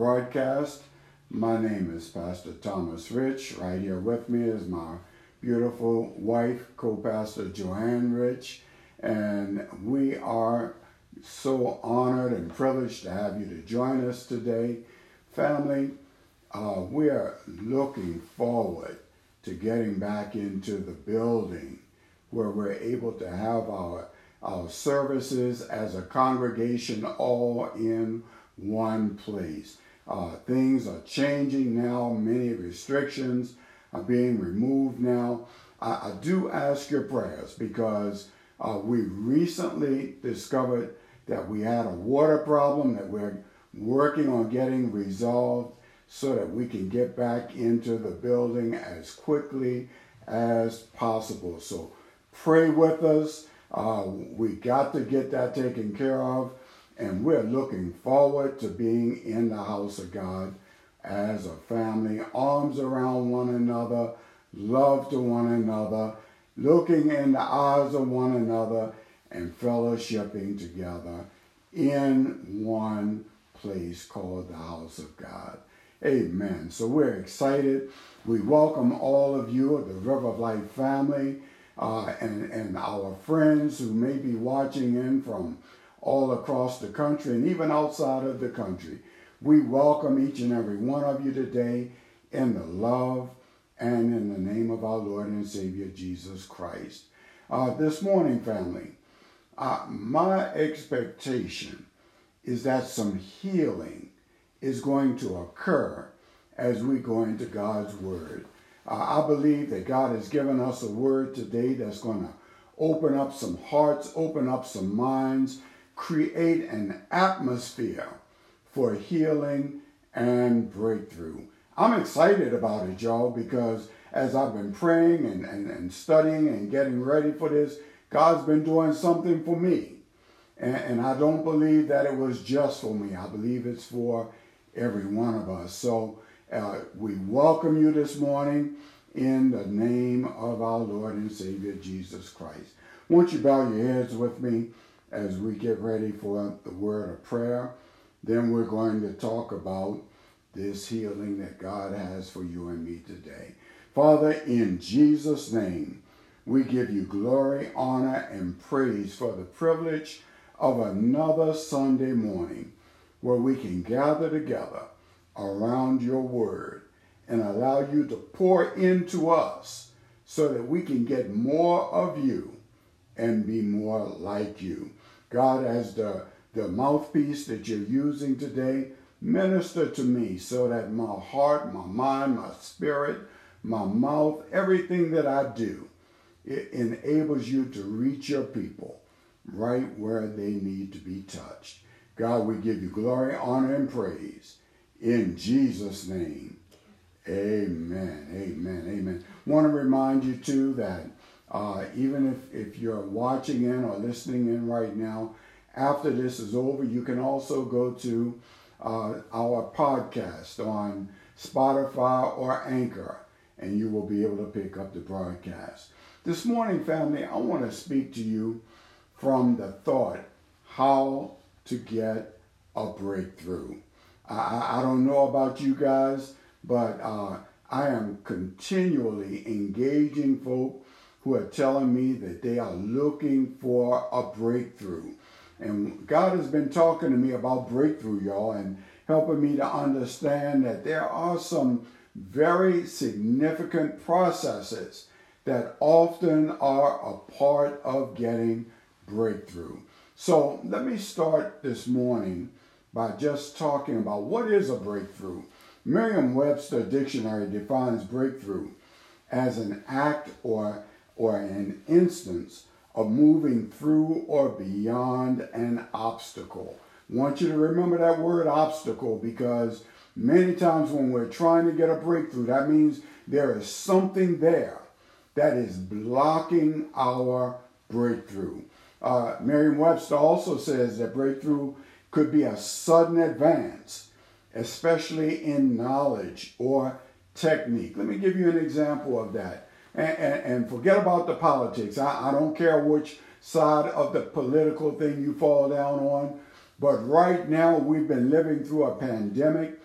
broadcast. My name is Pastor Thomas Rich. Right here with me is my beautiful wife, co-pastor Joanne Rich, and we are so honored and privileged to have you to join us today. Family, uh, we are looking forward to getting back into the building where we're able to have our, our services as a congregation all in one place. Uh, things are changing now, many restrictions are being removed now. I, I do ask your prayers because uh, we recently discovered that we had a water problem that we're working on getting resolved so that we can get back into the building as quickly as possible. So pray with us. Uh, we got to get that taken care of, and we're looking forward to being in the house of God as a family, arms around one another, love to one another, looking in the eyes of one another, and fellowshipping together in one place called the house of God. Amen. So we're excited. We welcome all of you, the River of Life family, uh, and, and our friends who may be watching in from all across the country and even outside of the country. We welcome each and every one of you today in the love and in the name of our Lord and Savior Jesus Christ. Uh, this morning, family, uh, my expectation is that some healing is going to occur as we go into God's Word. Uh, I believe that God has given us a word today that's going to open up some hearts, open up some minds, create an atmosphere for healing and breakthrough. I'm excited about it, y'all, because as I've been praying and, and, and studying and getting ready for this, God's been doing something for me. And, and I don't believe that it was just for me. I believe it's for every one of us. So uh, we welcome you this morning in the name of our Lord and Savior Jesus Christ. Won't you bow your heads with me as we get ready for the word of prayer? Then we're going to talk about this healing that God has for you and me today. Father, in Jesus' name, we give you glory, honor, and praise for the privilege of another Sunday morning where we can gather together around your word and allow you to pour into us so that we can get more of you and be more like you. God, as the, the mouthpiece that you're using today, minister to me so that my heart, my mind, my spirit, my mouth, everything that I do, it enables you to reach your people right where they need to be touched. God, we give you glory, honor, and praise. In Jesus' name, amen, amen, amen. Want to remind you, too, that uh, even if, if you're watching in or listening in right now, after this is over, you can also go to uh, our podcast on Spotify or Anchor, and you will be able to pick up the broadcast. This morning, family, I want to speak to you from the thought how to get a breakthrough. I, I don't know about you guys, but uh, I am continually engaging folk who are telling me that they are looking for a breakthrough. And God has been talking to me about breakthrough, y'all, and helping me to understand that there are some very significant processes that often are a part of getting breakthrough. So let me start this morning by just talking about what is a breakthrough. Merriam-Webster dictionary defines breakthrough as an act or, or an instance of moving through or beyond an obstacle. I want you to remember that word obstacle because many times when we're trying to get a breakthrough, that means there is something there that is blocking our breakthrough. Uh, Merriam-Webster also says that breakthrough could be a sudden advance, especially in knowledge or technique. Let me give you an example of that. And, and, and forget about the politics. I, I don't care which side of the political thing you fall down on, But right now, we've been living through a pandemic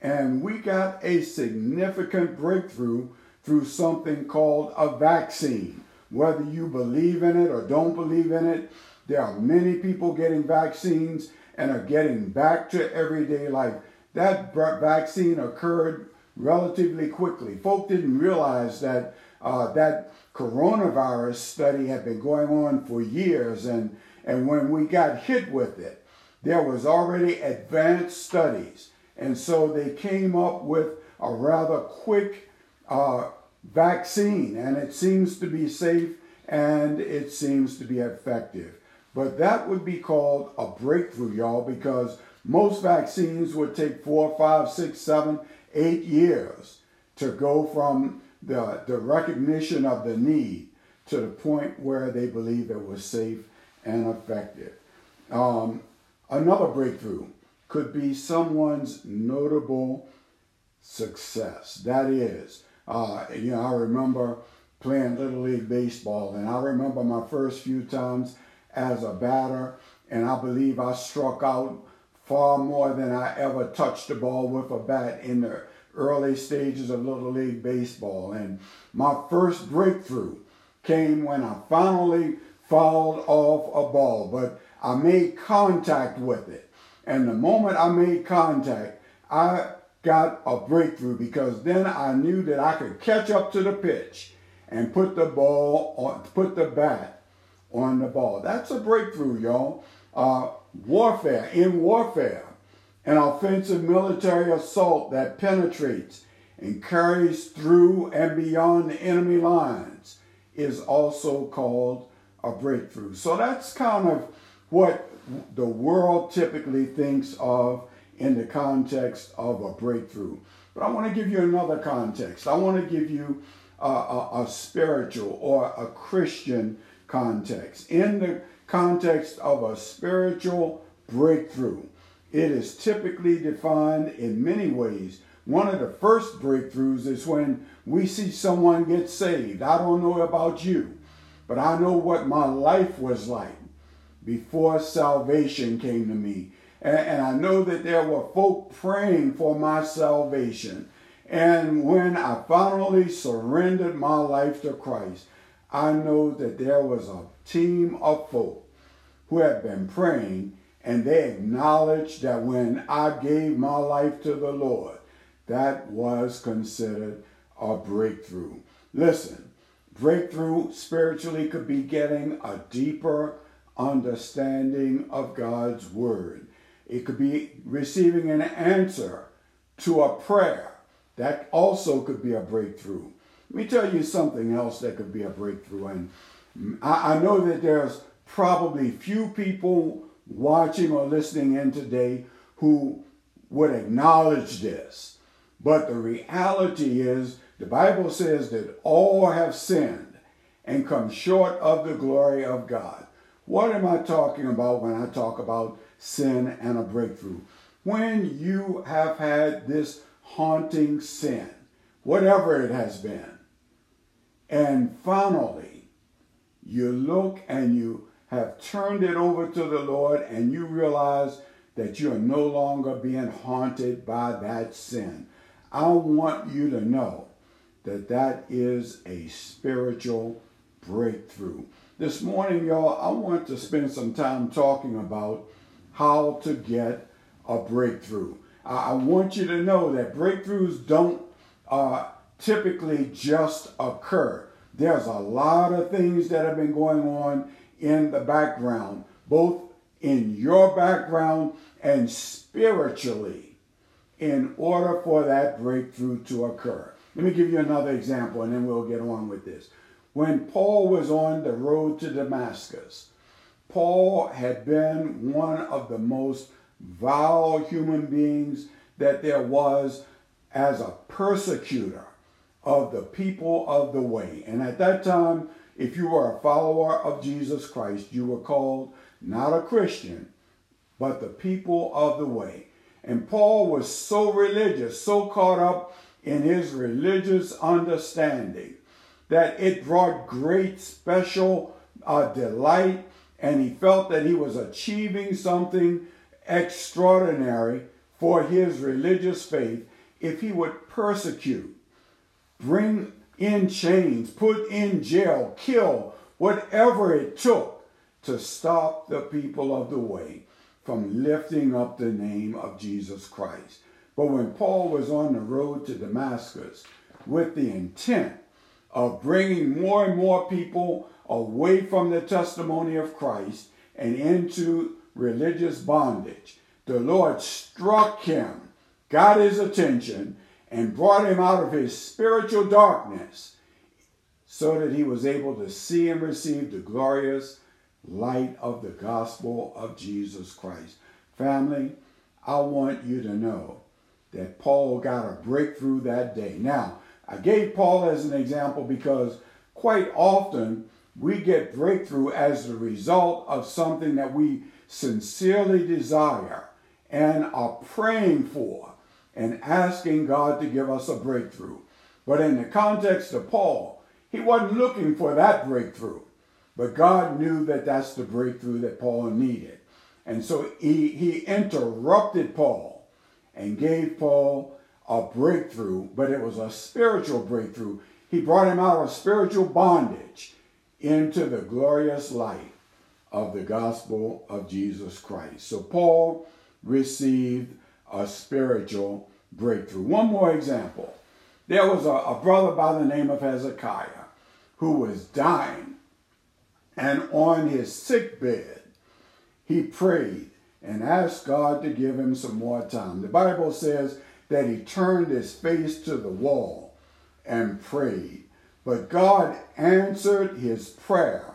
and we got a significant breakthrough through something called a vaccine. Whether you believe in it or don't believe in it, there are many people getting vaccines and are getting back to everyday life. That vaccine occurred relatively quickly. Folk didn't realize that uh, that coronavirus study had been going on for years, and, and when we got hit with it, there was already advanced studies. And so they came up with a rather quick uh, vaccine, and it seems to be safe and it seems to be effective. But that would be called a breakthrough, y'all, because most vaccines would take four, five, six, seven, eight years to go from the, the recognition of the need to the point where they believe it was safe and effective. Um, another breakthrough could be someone's notable success. That is, uh, you know, I remember playing Little League Baseball, and I remember my first few times as a batter, and I believe I struck out far more than I ever touched the ball with a bat in the early stages of Little League Baseball. And my first breakthrough came when I finally fouled off a ball, but I made contact with it. And the moment I made contact, I got a breakthrough because then I knew that I could catch up to the pitch and put the ball on, put the bat on the ball. That's a breakthrough, y'all. Uh, warfare, in warfare, an offensive military assault that penetrates and carries through and beyond the enemy lines is also called a breakthrough. So that's kind of what the world typically thinks of in the context of a breakthrough. But I want to give you another context. I want to give you a, a, a spiritual or a Christian context. In the context of a spiritual breakthrough, it is typically defined in many ways. One of the first breakthroughs is when we see someone get saved. I don't know about you, but I know what my life was like before salvation came to me. And, and I know that there were folk praying for my salvation. And when I finally surrendered my life to Christ, I know that there was a team of folk who had been praying and they acknowledged that when I gave my life to the Lord, that was considered a breakthrough. Listen, breakthrough spiritually could be getting a deeper understanding of God's Word. It could be receiving an answer to a prayer. That also could be a breakthrough. Let me tell you something else that could be a breakthrough. And I, I know that there's probably few people watching or listening in today who would acknowledge this. But the reality is, the Bible says that all have sinned and come short of the glory of God. What am I talking about when I talk about sin and a breakthrough? When you have had this haunting sin, whatever it has been, and finally you look and you have turned it over to the Lord and you realize that you are no longer being haunted by that sin. I want you to know that that is a spiritual breakthrough. This morning, y'all, I want to spend some time talking about how to get a breakthrough. I want you to know that breakthroughs don't uh, typically just occur. There's a lot of things that have been going on in the background, both in your background and spiritually, in order for that breakthrough to occur. Let me give you another example and then we'll get on with this. When Paul was on the road to Damascus, Paul had been one of the most vile human beings that there was as a persecutor of the people of the way. And at that time, if you were a follower of Jesus Christ, you were called not a Christian, but the people of the way. And Paul was so religious, so caught up in his religious understanding that it brought great special uh, delight and he felt that he was achieving something extraordinary for his religious faith if he would persecute, bring in chains, put in jail, kill, whatever it took to stop the people of the way from lifting up the name of Jesus Christ. But when Paul was on the road to Damascus with the intent of bringing more and more people away from the testimony of Christ and into religious bondage, the Lord struck him, got his attention, and brought him out of his spiritual darkness so that he was able to see and receive the glorious light of the gospel of Jesus Christ. Family, I want you to know that Paul got a breakthrough that day. Now, I gave Paul as an example because quite often we get breakthrough as a result of something that we sincerely desire and are praying for and asking God to give us a breakthrough. But in the context of Paul, he wasn't looking for that breakthrough. But God knew that that's the breakthrough that Paul needed. And so he, he interrupted Paul and gave Paul a breakthrough, but it was a spiritual breakthrough. He brought him out of spiritual bondage into the glorious light of the gospel of Jesus Christ. So Paul received a spiritual breakthrough. One more example. There was a, a brother by the name of Hezekiah who was dying, and on his sick bed, he prayed and asked God to give him some more time. The Bible says that he turned his face to the wall and prayed. But God answered his prayer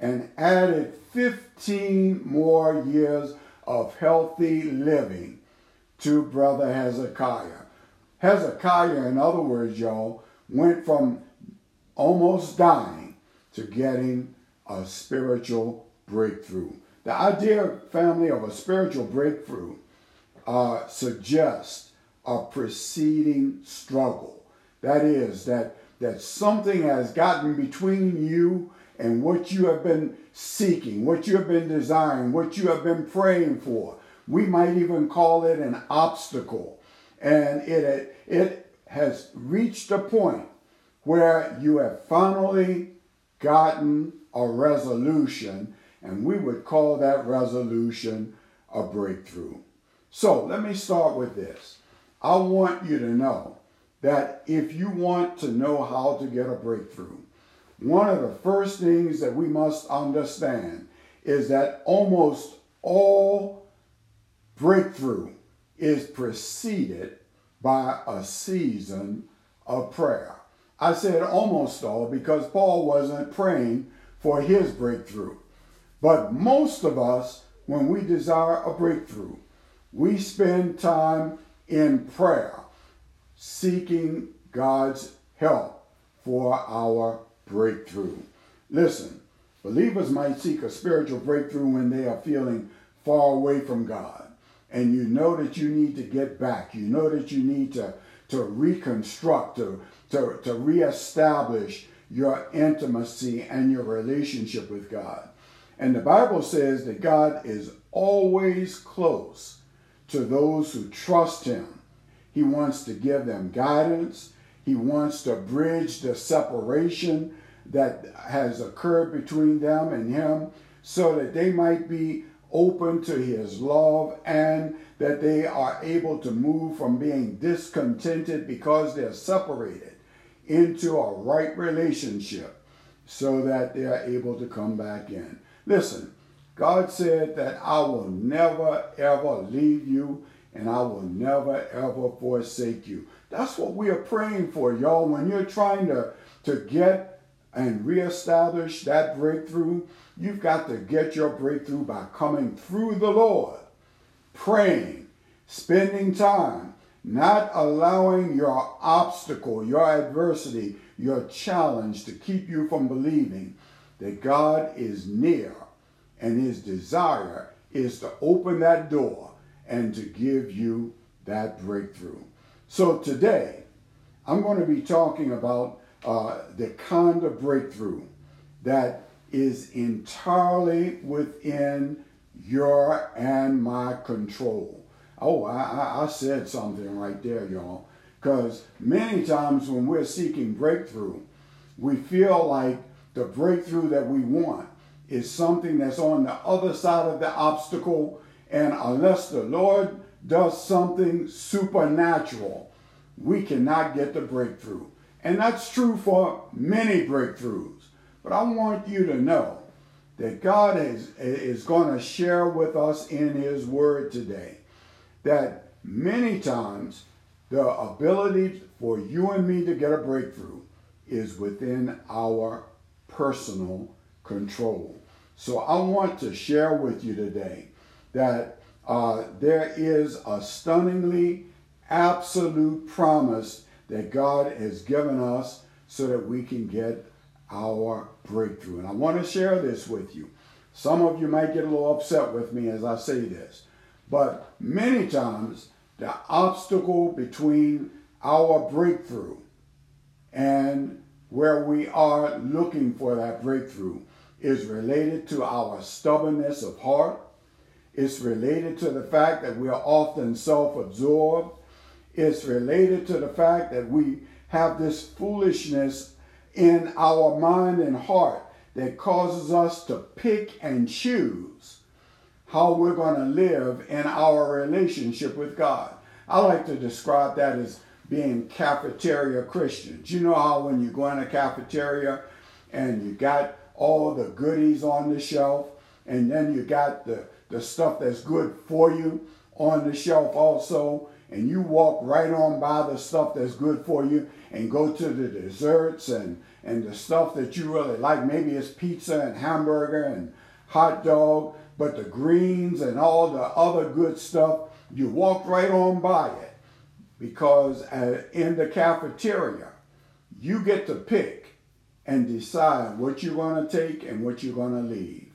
and added 15 more years of healthy living to Brother Hezekiah. Hezekiah, in other words, y'all, went from almost dying to getting a spiritual breakthrough. The idea, family, of a spiritual breakthrough uh, suggests a preceding struggle. That is, that, that something has gotten between you and what you have been seeking, what you have been desiring, what you have been praying for. We might even call it an obstacle. And it, it has reached a point where you have finally gotten a resolution, and we would call that resolution a breakthrough. So let me start with this. I want you to know that if you want to know how to get a breakthrough, one of the first things that we must understand is that almost all breakthrough is preceded by a season of prayer. I said almost all because Paul wasn't praying for his breakthrough. But most of us, when we desire a breakthrough, we spend time in prayer, seeking God's help for our breakthrough. Listen, believers might seek a spiritual breakthrough when they are feeling far away from God. And you know that you need to get back. You know that you need to, to reconstruct, to, to, to reestablish your intimacy and your relationship with God. And the Bible says that God is always close to those who trust Him. He wants to give them guidance. He wants to bridge the separation that has occurred between them and Him so that they might be open to His love and that they are able to move from being discontented because they're separated into a right relationship so that they are able to come back in. Listen, God said that I will never ever leave you and I will never ever forsake you. That's what we are praying for, y'all. When you're trying to, to get and reestablish that breakthrough, you've got to get your breakthrough by coming through the Lord, praying, spending time, not allowing your obstacle, your adversity, your challenge to keep you from believing that God is near and his desire is to open that door and to give you that breakthrough. So today, I'm going to be talking about uh, the kind of breakthrough that is entirely within your and my control. Oh, I, I said something right there, y'all. Because many times when we're seeking breakthrough, we feel like the breakthrough that we want is something that's on the other side of the obstacle. And unless the Lord does something supernatural, we cannot get the breakthrough. And that's true for many breakthroughs. But I want you to know that God is, is going to share with us in His Word today that many times the ability for you and me to get a breakthrough is within our personal control. So I want to share with you today that uh, there is a stunningly absolute promise that God has given us so that we can get our breakthrough. And I want to share this with you. Some of you might get a little upset with me as I say this, but many times the obstacle between our breakthrough and where we are looking for that breakthrough is related to our stubbornness of heart. It's related to the fact that we are often self absorbed. It's related to the fact that we have this foolishness in our mind and heart that causes us to pick and choose how we're going to live in our relationship with God. I like to describe that as being cafeteria Christians. You know how when you go in a cafeteria and you got all the goodies on the shelf and then you got the, the stuff that's good for you on the shelf also and you walk right on by the stuff that's good for you and go to the desserts and, and the stuff that you really like. Maybe it's pizza and hamburger and hot dog, but the greens and all the other good stuff, you walk right on by it because in the cafeteria, you get to pick and decide what you're going to take and what you're going to leave.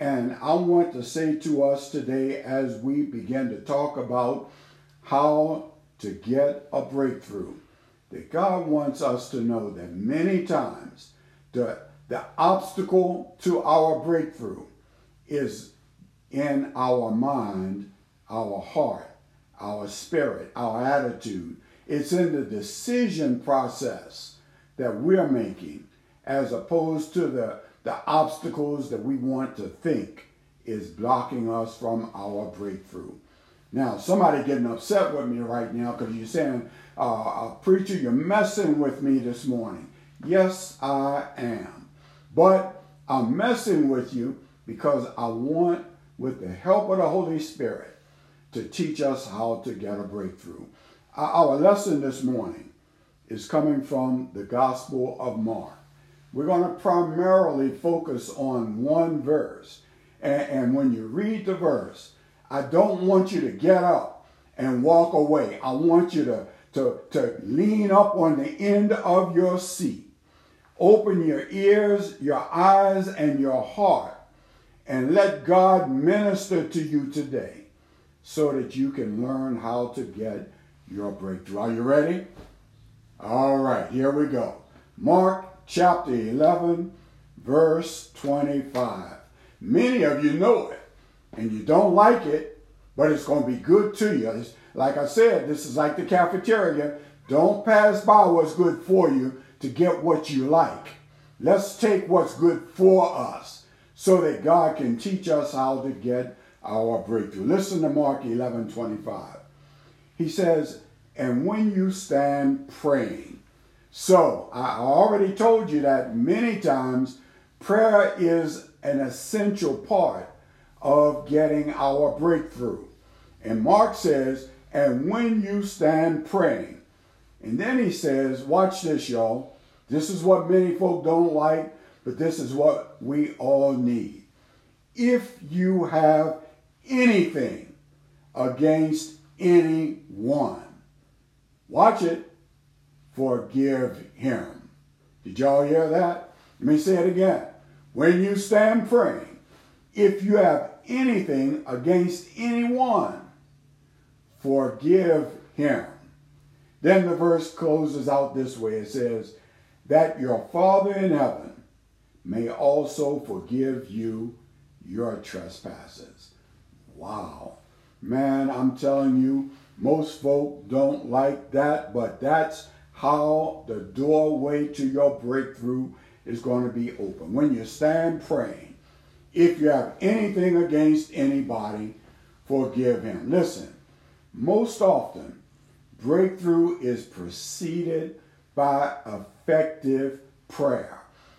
And I want to say to us today as we begin to talk about how to get a breakthrough that God wants us to know that many times the, the obstacle to our breakthrough is in our mind, our heart, our spirit, our attitude. It's in the decision process that we're making as opposed to the, the obstacles that we want to think is blocking us from our breakthrough. Now, somebody getting upset with me right now because you're saying, uh, preacher, you're messing with me this morning. Yes, I am. But I'm messing with you because I want, with the help of the Holy Spirit, to teach us how to get a breakthrough. Our lesson this morning is coming from the Gospel of Mark. We're going to primarily focus on one verse. And, and when you read the verse, I don't want you to get up and walk away. I want you to, to, to lean up on the end of your seat. Open your ears, your eyes, and your heart, and let God minister to you today so that you can learn how to get your breakthrough. Are you ready? All right, here we go. Mark chapter 11, verse 25. Many of you know it and you don't like it, but it's going to be good to you. It's, like I said, this is like the cafeteria. Don't pass by what's good for you to get what you like. Let's take what's good for us so that God can teach us how to get our breakthrough. Listen to Mark 11 25. He says, And when you stand praying, so I already told you that many times prayer is an essential part of getting our breakthrough. And Mark says, and when you stand praying. And then he says, watch this, y'all. This is what many folk don't like, but this is what we all need. If you have anything against anyone, watch it, forgive him. Did y'all hear that? Let me say it again. When you stand praying, if you have anything against anyone, forgive him. Then the verse closes out this way it says, That your Father in heaven may also forgive you your trespasses. Wow. Man, I'm telling you, most folk don't like that, but that's how the doorway to your breakthrough is going to be open. When you stand praying, if you have anything against anybody, forgive him. Listen, most often, breakthrough is preceded by effective prayer.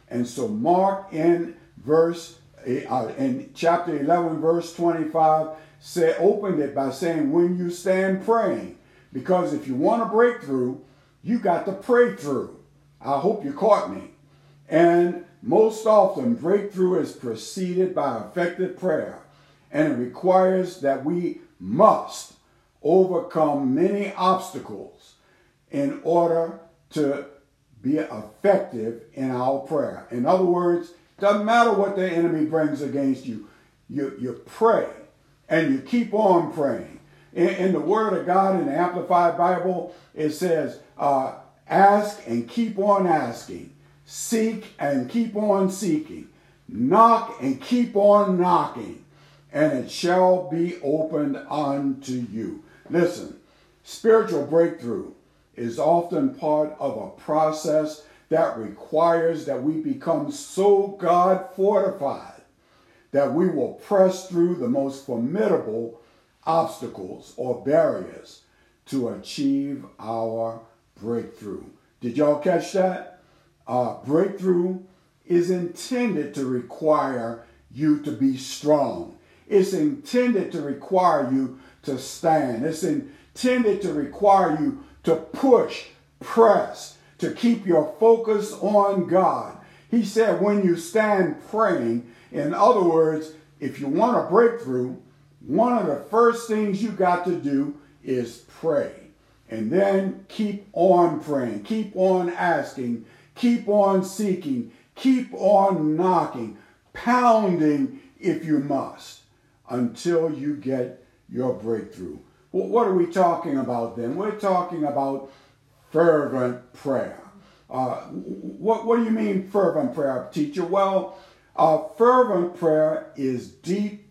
And so Mark in verse uh, in chapter 11 verse 25 said opened it by saying when you stand praying because if you want a breakthrough you got to pray through. I hope you caught me. And most often, breakthrough is preceded by effective prayer, and it requires that we must overcome many obstacles in order to be effective in our prayer. In other words, doesn't matter what the enemy brings against you, you, you pray and you keep on praying. In, in the Word of God in the Amplified Bible, it says, uh, ask and keep on asking. Seek and keep on seeking. Knock and keep on knocking. And it shall be opened unto you. Listen, spiritual breakthrough is often part of a process that requires that we become so God fortified that we will press through the most formidable obstacles or barriers to achieve our breakthrough. Did y'all catch that? Uh, breakthrough is intended to require you to be strong. It's intended to require you to stand. It's intended to require you to push, press, to keep your focus on God. He said, when you stand praying, in other words, if you want a breakthrough, one of the first things you got to do is pray. And then keep on praying, keep on asking, keep on seeking, keep on knocking, pounding if you must, until you get your breakthrough. Well, what are we talking about then? We're talking about fervent prayer. Uh, what, what do you mean fervent prayer, teacher? Well, uh, fervent prayer is deep,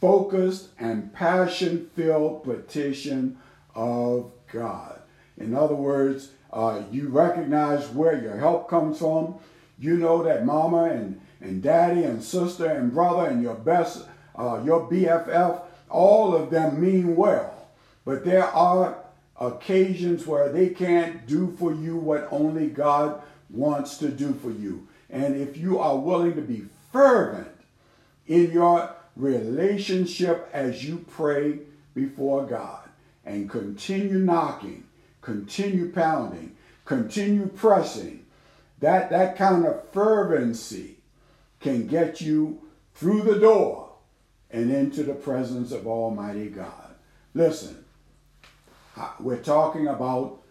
focused, and passion filled petition of God. In other words, uh, you recognize where your help comes from. You know that mama and, and daddy and sister and brother and your best, uh, your BFF, all of them mean well. But there are occasions where they can't do for you what only God wants to do for you. And if you are willing to be fervent in your relationship as you pray before God, and continue knocking, continue pounding, continue pressing, that, that kind of fervency can get you through the door and into the presence of Almighty God. Listen, we're talking about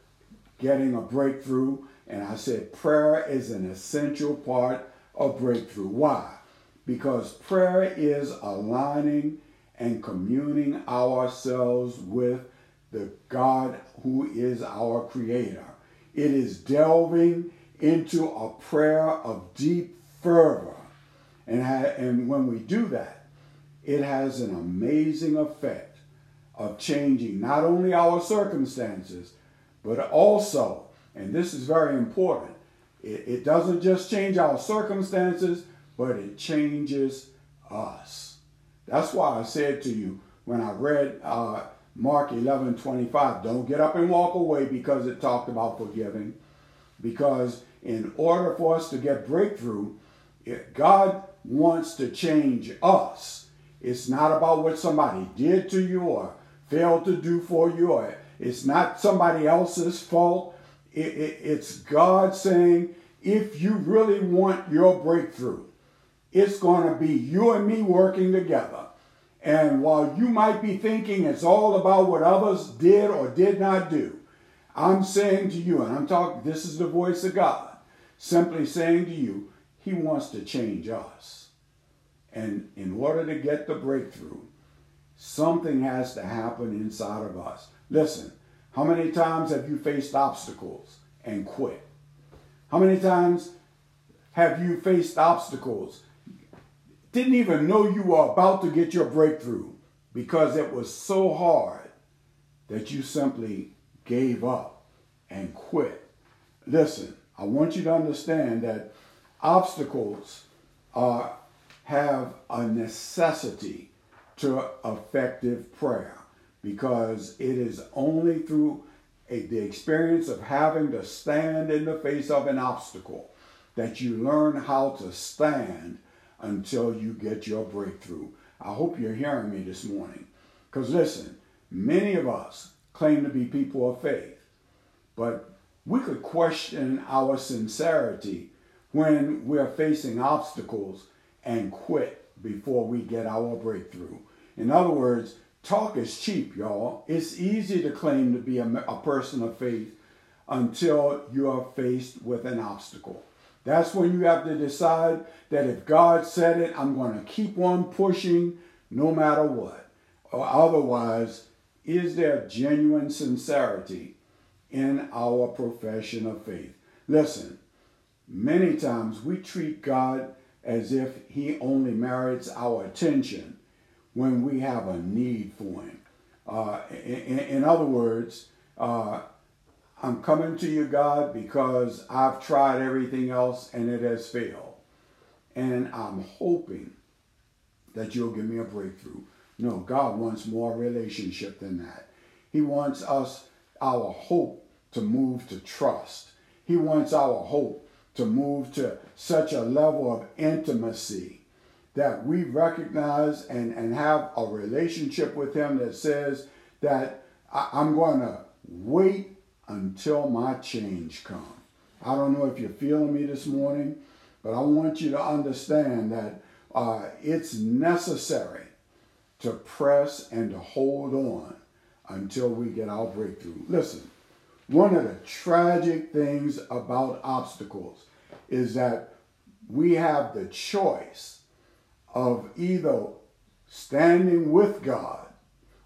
getting a breakthrough, and I said prayer is an essential part of breakthrough. Why? Because prayer is aligning and communing ourselves with the God who is our creator. It is delving into a prayer of deep fervor. And, and when we do that, it has an amazing effect of changing not only our circumstances, but also, and this is very important, it, it doesn't just change our circumstances, but it changes us. That's why I said to you when I read uh, Mark 11, 25. Don't get up and walk away because it talked about forgiving. Because in order for us to get breakthrough, if God wants to change us. It's not about what somebody did to you or failed to do for you, or it's not somebody else's fault. It, it, it's God saying, if you really want your breakthrough, it's going to be you and me working together. And while you might be thinking it's all about what others did or did not do, I'm saying to you, and I'm talking, this is the voice of God, simply saying to you, He wants to change us. And in order to get the breakthrough, something has to happen inside of us. Listen, how many times have you faced obstacles and quit? How many times have you faced obstacles didn't even know you were about to get your breakthrough because it was so hard that you simply gave up and quit. Listen, I want you to understand that obstacles are, have a necessity to effective prayer because it is only through a, the experience of having to stand in the face of an obstacle that you learn how to stand until you get your breakthrough. I hope you're hearing me this morning. Because listen, many of us claim to be people of faith, but we could question our sincerity when we're facing obstacles and quit before we get our breakthrough. In other words, talk is cheap, y'all. It's easy to claim to be a, a person of faith until you are faced with an obstacle. That's when you have to decide that if God said it, I'm going to keep on pushing no matter what. Or otherwise, is there genuine sincerity in our profession of faith? Listen, many times we treat God as if he only merits our attention when we have a need for him. Uh, in, in, other words, uh, I'm coming to you, God, because I've tried everything else and it has failed. And I'm hoping that you'll give me a breakthrough. No, God wants more relationship than that. He wants us, our hope, to move to trust. He wants our hope to move to such a level of intimacy that we recognize and, and have a relationship with Him that says that I, I'm going to wait until my change comes. I don't know if you're feeling me this morning, but I want you to understand that uh, it's necessary to press and to hold on until we get our breakthrough. Listen, one of the tragic things about obstacles is that we have the choice of either standing with God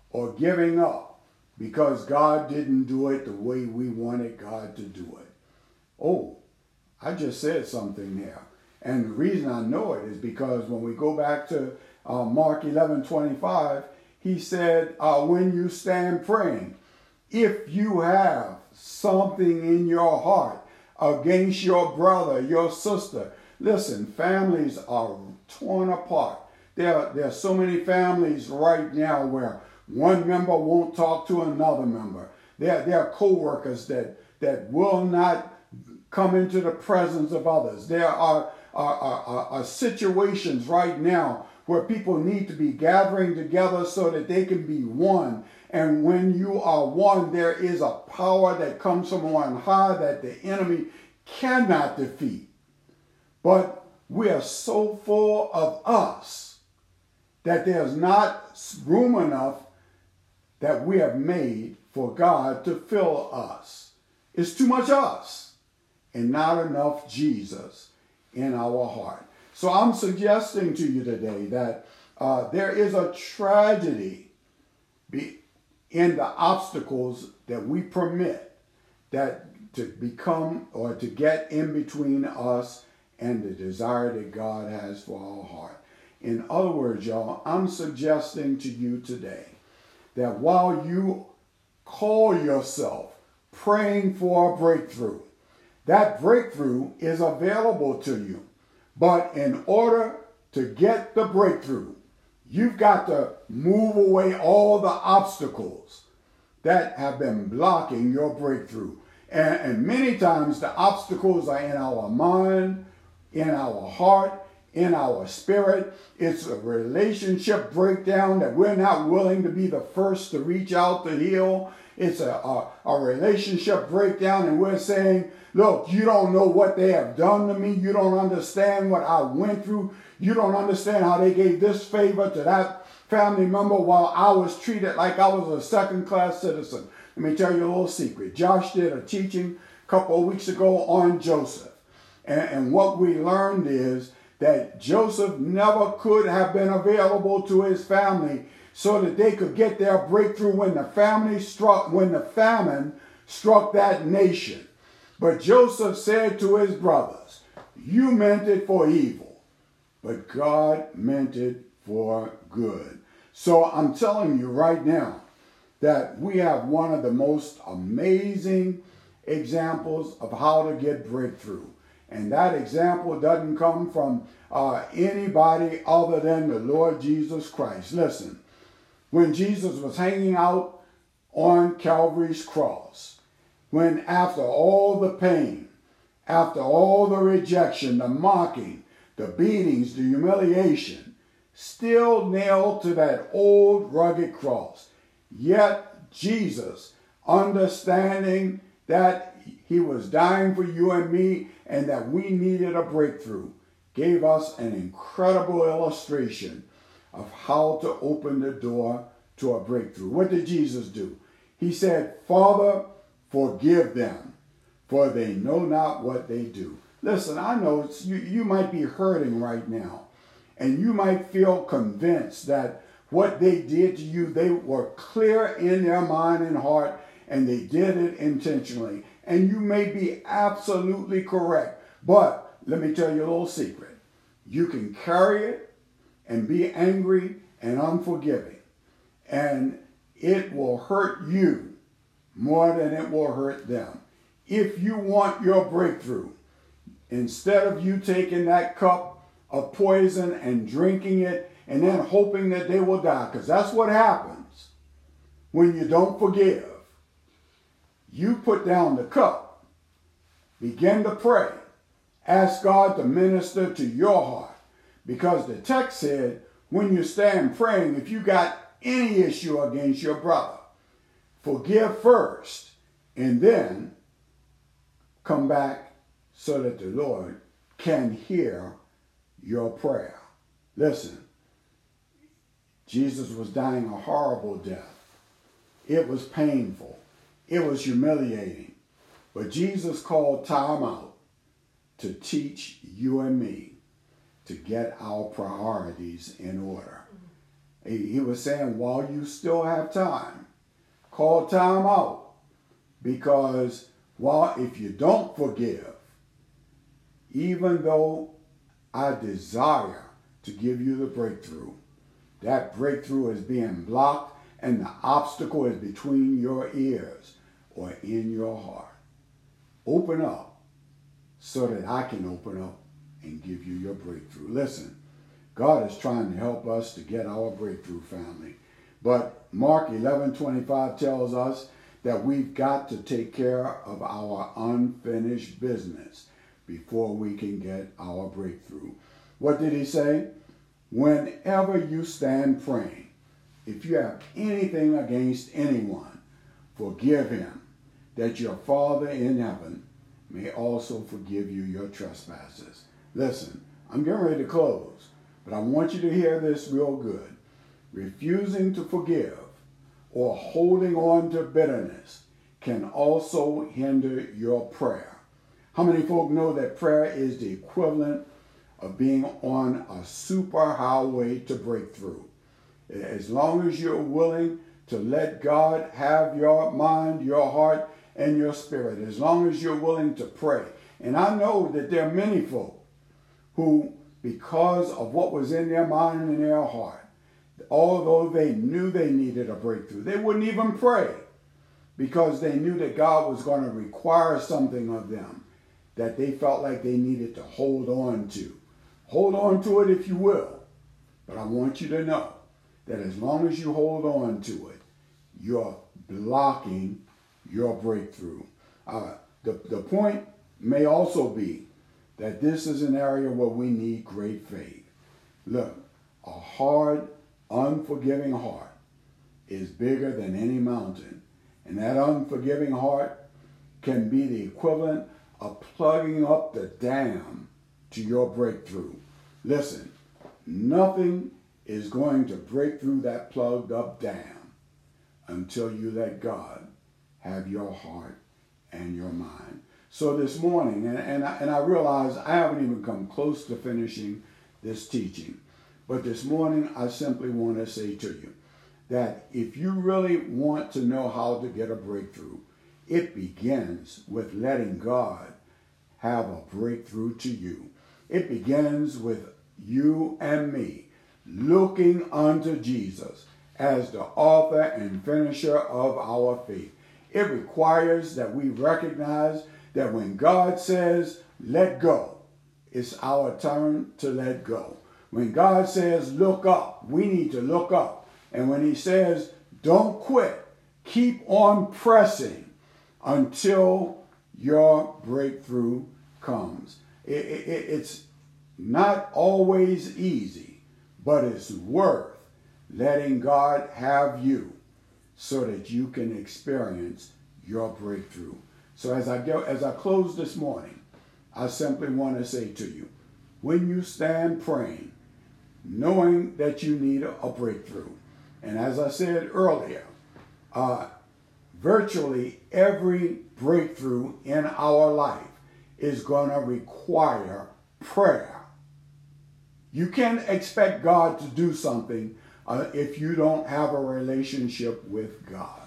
or giving up because God didn't do it the way we wanted God to do it. Oh, I just said something there. And the reason I know it is because when we go back to uh, Mark 11 25, he said, uh, When you stand praying, if you have something in your heart against your brother, your sister, listen, families are torn apart. There, there are so many families right now where one member won't talk to another member. There, there are co-workers that, that will not come into the presence of others. There are, are, are, are situations right now where people need to be gathering together so that they can be one. And when you are one, there is a power that comes from on high that the enemy cannot defeat. But we are so full of us that there's not room enough that we have made for God to fill us. It's too much us and not enough Jesus in our heart. So I'm suggesting to you today that uh, there is a tragedy in the obstacles that we permit that to become or to get in between us and the desire that God has for our heart. In other words, y'all, I'm suggesting to you today that while you call yourself praying for a breakthrough, that breakthrough is available to you. But in order to get the breakthrough, you've got to move away all the obstacles that have been blocking your breakthrough. And, and many times the obstacles are in our mind, in our heart, in our spirit. It's a relationship breakdown that we're not willing to be the first to reach out to heal. It's a, a, a, relationship breakdown, and we're saying, Look, you don't know what they have done to me. You don't understand what I went through. You don't understand how they gave this favor to that family member while I was treated like I was a second class citizen. Let me tell you a little secret. Josh did a teaching a couple of weeks ago on Joseph. And, and what we learned is that Joseph never could have been available to his family so that they could get their breakthrough when the family struck, when the famine struck that nation. But Joseph said to his brothers, You meant it for evil, but God meant it for good. So I'm telling you right now that we have one of the most amazing examples of how to get breakthrough. And that example doesn't come from uh, anybody other than the Lord Jesus Christ. Listen, when Jesus was hanging out on Calvary's cross, when after all the pain, after all the rejection, the mocking, the beatings, the humiliation, still nailed to that old rugged cross. Yet Jesus, understanding that he was dying for you and me and that we needed a breakthrough, gave us an incredible illustration of how to open the door to a breakthrough. What did Jesus do? He said, Father, forgive them, for they know not what they do. Listen, I know you, you might be hurting right now, and you might feel convinced that what they did to you, they were clear in their mind and heart, and they did it intentionally. And you may be absolutely correct. But let me tell you a little secret. You can carry it and be angry and unforgiving, and it will hurt you more than it will hurt them. If you want your breakthrough, instead of you taking that cup of poison and drinking it and then hoping that they will die, because that's what happens when you don't forgive. You put down the cup, begin to pray, ask God to minister to your heart. Because the text said, when you stand praying, if you got any issue against your brother, forgive first and then come back so that the Lord can hear your prayer. Listen, Jesus was dying a horrible death. It was painful. It was humiliating. But Jesus called time out to teach you and me to get our priorities in order. He was saying, while you still have time, call time out. Because while if you don't forgive, even though I desire to give you the breakthrough, that breakthrough is being blocked and the obstacle is between your ears or in your heart. Open up so that I can open up and give you your breakthrough. Listen, God is trying to help us to get our breakthrough, family. But Mark 11 25 tells us that we've got to take care of our unfinished business before we can get our breakthrough. What did he say? Whenever you stand praying, if you have anything against anyone, forgive him, that your Father in heaven may also forgive you your trespasses. Listen, I'm getting ready to close, but I want you to hear this real good. Refusing to forgive or holding on to bitterness can also hinder your prayer. How many folk know that prayer is the equivalent of being on a super highway to breakthrough. As long as you're willing to let God have your mind, your heart, and your spirit, as long as you're willing to pray. And I know that there are many folk who, because of what was in their mind and their heart, although they knew they needed a breakthrough, they wouldn't even pray because they knew that God was going to require something of them that they felt like they needed to hold on to. Hold on to it if you will. But I want you to know that as long as you hold on to it, you're blocking your breakthrough. Uh, the, the point may also be that this is an area where we need great faith. Look, a hard, unforgiving heart is bigger than any mountain. And that unforgiving heart can be the equivalent of plugging up the dam to your breakthrough. Listen, nothing is going to break through that plugged up dam until you let God have your heart and your mind. So this morning, and, and, I, and I realize I haven't even come close to finishing this teaching, but this morning I simply want to say to you that if you really want to know how to get a breakthrough, it begins with letting God have a breakthrough to you. It begins with you and me looking unto Jesus as the author and finisher of our faith. It requires that we recognize that when God says, let go, it's our turn to let go. When God says, look up, we need to look up. And when he says, don't quit, keep on pressing until your breakthrough comes. It, it, it's not always easy, but it's worth letting God have you so that you can experience your breakthrough. So as I go, as I close this morning, I simply want to say to you, when you stand praying, knowing that you need a breakthrough, and as I said earlier, uh, virtually every breakthrough in our life is going to require prayer. You can't expect God to do something uh, if you don't have a relationship with God.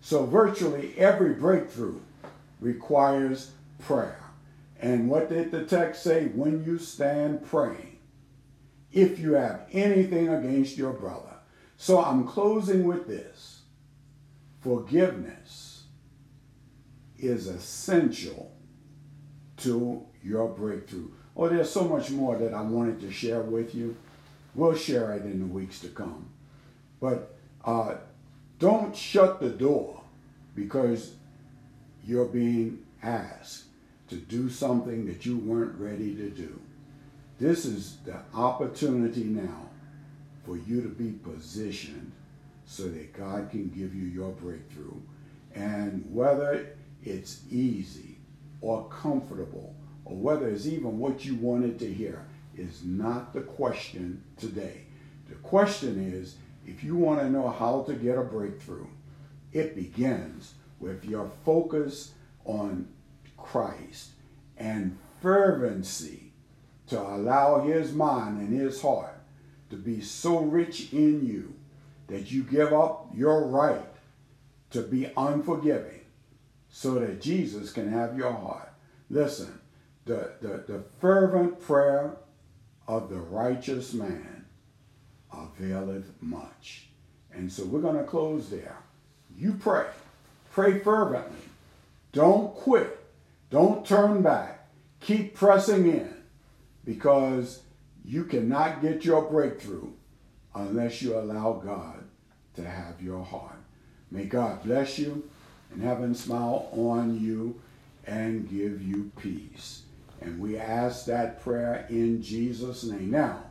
So virtually every breakthrough requires prayer. And what did the text say? When you stand praying, if you have anything against your brother. So I'm closing with this. Forgiveness is essential to your breakthrough. Oh, there's so much more that I wanted to share with you. We'll share it in the weeks to come. But uh, don't shut the door because you're being asked to do something that you weren't ready to do. This is the opportunity now for you to be positioned so that God can give you your breakthrough. And whether it's easy or comfortable, or whether it's even what you wanted to hear, is not the question today. The question is if you want to know how to get a breakthrough, it begins with your focus on Christ and fervency to allow his mind and his heart to be so rich in you that you give up your right to be unforgiving so that Jesus can have your heart. Listen, the, the, the fervent prayer of the righteous man availeth much. And so we're going to close there. You pray. Pray fervently. Don't quit. Don't turn back. Keep pressing in because you cannot get your breakthrough unless you allow God to have your heart. May God bless you and heaven smile on you and give you peace. And we ask that prayer in Jesus' name. Now,